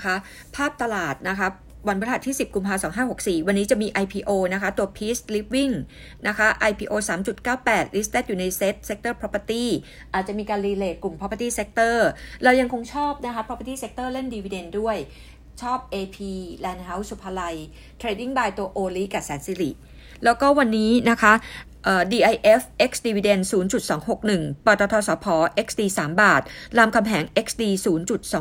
นะคะ ภาพตลาดนะคะวันพฤหัสที่ 10 กุมภาพันธ์2564 วันนี้จะมี IPO นะคะ ตัว Peace Living นะคะ IPO 3.98 listed อยู่ใน set sector property อาจจะมีการรีเลทกลุ่ม property sector เรายังคงชอบนะคะ property sector เล่น dividend ด้วย ชอบ AP Land House สุภาลัย Trading by ตัว o l i กับแสนสิริแล้วก็วันนี้นะคะ DIF X Dividend 0.261 ปตทสพ XD 3 บาท รามคำแหง XD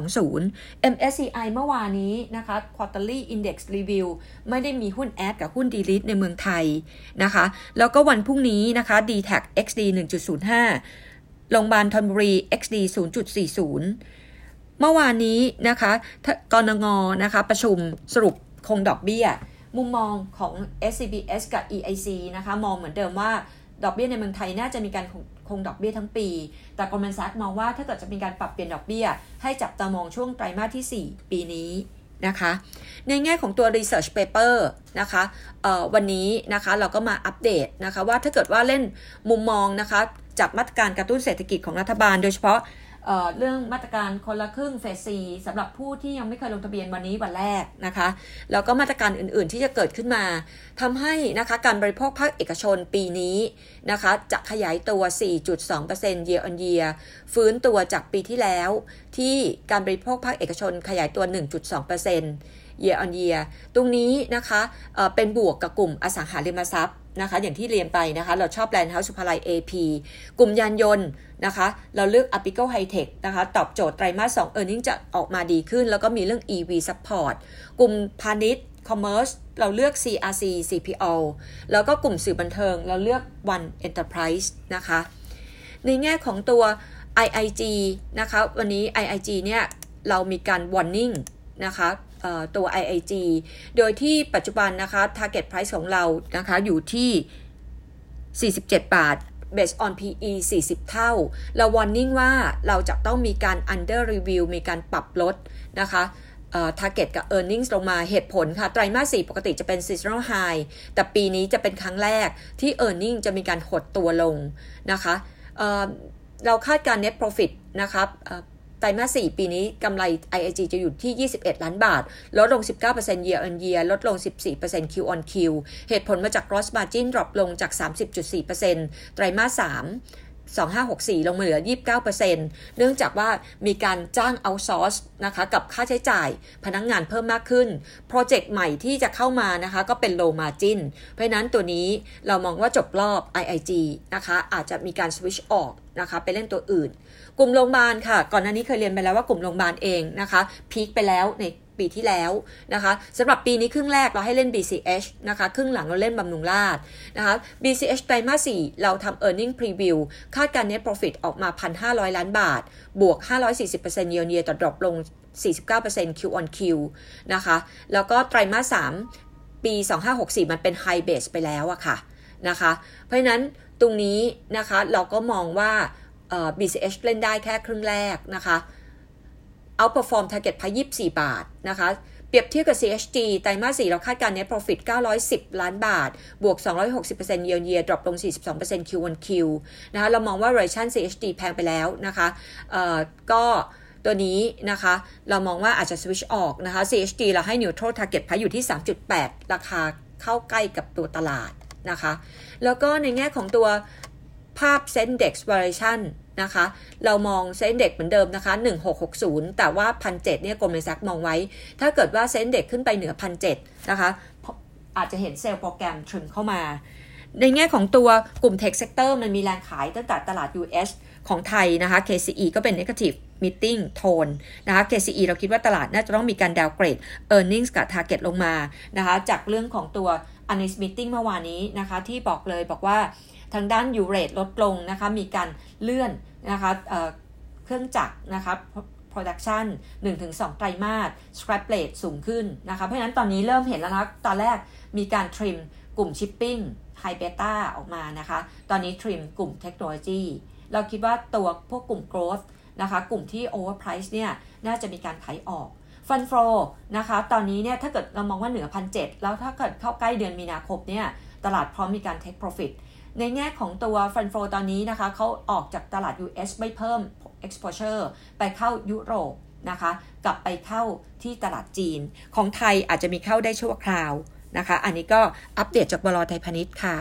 0.20 MSCI เมื่อวานนี้นะคะ Quarterly Index Review ไม่ได้มีหุ้นแอดกับหุ้นดีลิทในเมืองไทยนะคะ แล้วก็วันพรุ่งนี้นะคะ d t a c XD 1.05 โรงพยาบาลธนบุรี XD 0.40 เมื่อวานนี้นะคะกรงงนะคะ ประชุมสรุปคงดอกเบี้ย มุมมองของ SCBS กับ EIC นะคะมองเหมือนเดิมว่าดอกเบี้ยในเมืองไทยน่าจะมีการคงดอกเบี้ยทั้งปี แต่ก o l d m a n Sachs มองว่าถ้าเกิดจะมีการปรับเปลี่ยนดอกเบี้ย ให้จับตามองช่วงไตรมาสที่ 4 ปีนี้นะคะ ในแง่ของตัว research paper นะคะวันนี้นะคะเราก็มาอัปเดตนะคะว่าถ้าเกิดว่าเล่นมุมมองนะคะจับมาตรการกระตุ้นเศรษฐกิจของรัฐบาล โดยเฉพาะ เรื่องมาตรการคนละครึ่งเฟสซีสำหรับผู้ที่ยังไม่เคยลงทะเบียนวันนี้วันแรกนะคะ แล้วก็มาตรการอื่นๆที่จะเกิดขึ้นมาทำให้นะคะการบริโภคภาคเอกชนปีนี้นะคะจะขยายตัว 4.2% year on year ฟื้นตัวจากปีที่แล้วที่การบริโภคภาคเอกชนขยายตัว 1.2% year on year ตรงนี้นะคะเเป็นบวกกับกลุ่มอสังหาริมทรัพย์ นะคะ อย่างที่เรียนไปนะคะ เราชอบแบรนด์เฮาส์สุภาลัย AP กลุ่มยานยนต์นะคะ เราเลือก Apico High Tech นะคะ ตอบโจทย์ไตรมาส2 e a r n i n g จะออกมาดีขึ้น แล้วก็มีเรื่อง EV Support กลุ่มพาณิชย์ Commerce เราเลือก CRC CPO แล้วก็กลุ่มสื่อบันเทิง เราเลือก One Enterprise นะคะ ในแง่ของตัว IIG นะคะ วันนี้ IIG เนี่ย เรามีการ warning นะคะ ตัว IIG โดยที่ปัจจุบันนะคะ target price ของเรานะคะอยู่ที่ 47 บาท based on PE 40 เท่า เรา warning ว่าเราจะต้องมีการ under review มีการปรับลดนะคะ target กับ earnings ลงมาเหตุผลค่ะ ไตรมาส 4 ปกติจะเป็น seasonal high แต่ปีนี้จะเป็นครั้งแรกที่ earning จะมีการหดตัวลงนะคะเเราคาดการ net profit นะคะ ไตรมาส 4 ปีนี้กำไร IIG จะอยู่ที่ 21 ล้านบาท ลดลง 19% year on year ลดลง 14% Q on Q เหตุผลมาจาก gross margin drop ลงจาก 30.4%ไตรมาส 3 2564 ลงมาเหลือ 29%เนื่องจากว่ามีการจ้างเอาซอร์สนะคะกับค่าใช้จ่ายพนักงงานเพิ่มมากขึ้น โปรเจกต์ใหม่ที่จะเข้ามานะคะก็เป็น low margin เพราะนั้นตัวนี้เรามองว่าจบรอบ IIG นะคะอาจจะมีการ switch ออก นะคะ ไปเล่นตัวอื่น กลุ่มโรงพยาบาลค่ะ ก่อนหน้านี้เคยเรียนไปแล้วว่ากลุ่มโรงพยาบาลเองนะคะพีคไปแล้วในปีที่แล้วนะคะสำหรับปีนี้ครึ่งแรกเราให้เล่น BCH นะคะ ครึ่งหลังเราเล่นบำรุงราชนะคะ BCH ไตรมาส4เราทำ earning preview คาดการ net profit ออกมา 1,500 ล้านบาท บวก 540% year on year ต่อ drop ลง 49% Q on Q นะคะ แล้วก็ไตรมาส3ปี 2564 มันเป็น high base ไปแล้วอะค่ะ นะคะ เพราะนั้นตรงนี้นะคะเราก็มองว่า BCH เล่นได้แค่ครึ่งแรกนะคะ outperform target พาย24 บาทนะคะเปรียบเทียบกับ CHG ไตรมาส4เราคาดการ net profit 910 ล้านบาท บวก 260% year on year drop ลง 42% Q on Q นะคะเรามองว่า valuation CHG แพงไปแล้วนะคะก็ตัวนี้นะคะ เรามองว่าอาจจะ switch ออกนะคะ CHG เราให้ neutral target พายอยู่ที่ 3.8 ราคาเข้าใกล้กับตัวตลาด นะคะ แล้วก็ในแง่ของตัวภาพ Sendex Variation นะคะ เรามองเซ็นเด็กเหมือนเดิมนะคะ 1660 แต่ว่า 1,007เนี่ยกลมเลซักมองไว้ ถ้าเกิดว่าเซ็นเด็กขึ้นไปเหนือ 1,007 นะคะ อาจจะเห็นเซลล์โปรแกรมทริมเข้ามา ในแง่ของตัวกลุ่ม Tech Sector มันมีแรงขายตั้งแต่ตลาด US ของไทยนะคะ KCE ก็เป็น negative meeting tone นะคะ KCE เราคิดว่าตลาดน่าจะต้องมีการ downgrade earnings กับ target ลงมานะคะจากเรื่องของตัว a n n i s meeting เมื่อวานนี้นะคะที่บอกเลยบอกว่าทางด้านยูเรตลดลงนะคะมีการเลื่อนนะคะเเครื่องจักรนะคะ production 1-2 ไตรมาส scrap rate สูงขึ้นนะคะ เพราะฉะนั้นตอนนี้เริ่มเห็นแล้วนะตอนแรกมีการทริมกลุ่ม shipping high beta ออกมานะคะ ตอนนี้ทริมกลุ่มเทคโนโลยีเราคิดว่าตัวพวกกลุ่ม growth นะคะ กลุ่มที่ overprice เนี่ยน่าจะมีการขายออกฟันโฟนะคะ ตอนนี้เนี่ยถ้าเกิดเรามองว่าเหนือพันเแล้วถ้าเกิดเข้าใกล้เดือนมีนาคมเนี่ยตลาดพร้อมมีการ take profit ในแง่ของตัวฟันโฟตอนนี้นะคะเขาออกจากตลาด US ไม่เพิ่ม exposure ไปเข้ายุโรปนะคะ กลับไปเข้าที่ตลาดจีน ของไทยอาจจะมีเข้าได้ชั่วคราวนะคะ อันนี้ก็อัปเดตจากบลไทยพาณิชย์ค่ะ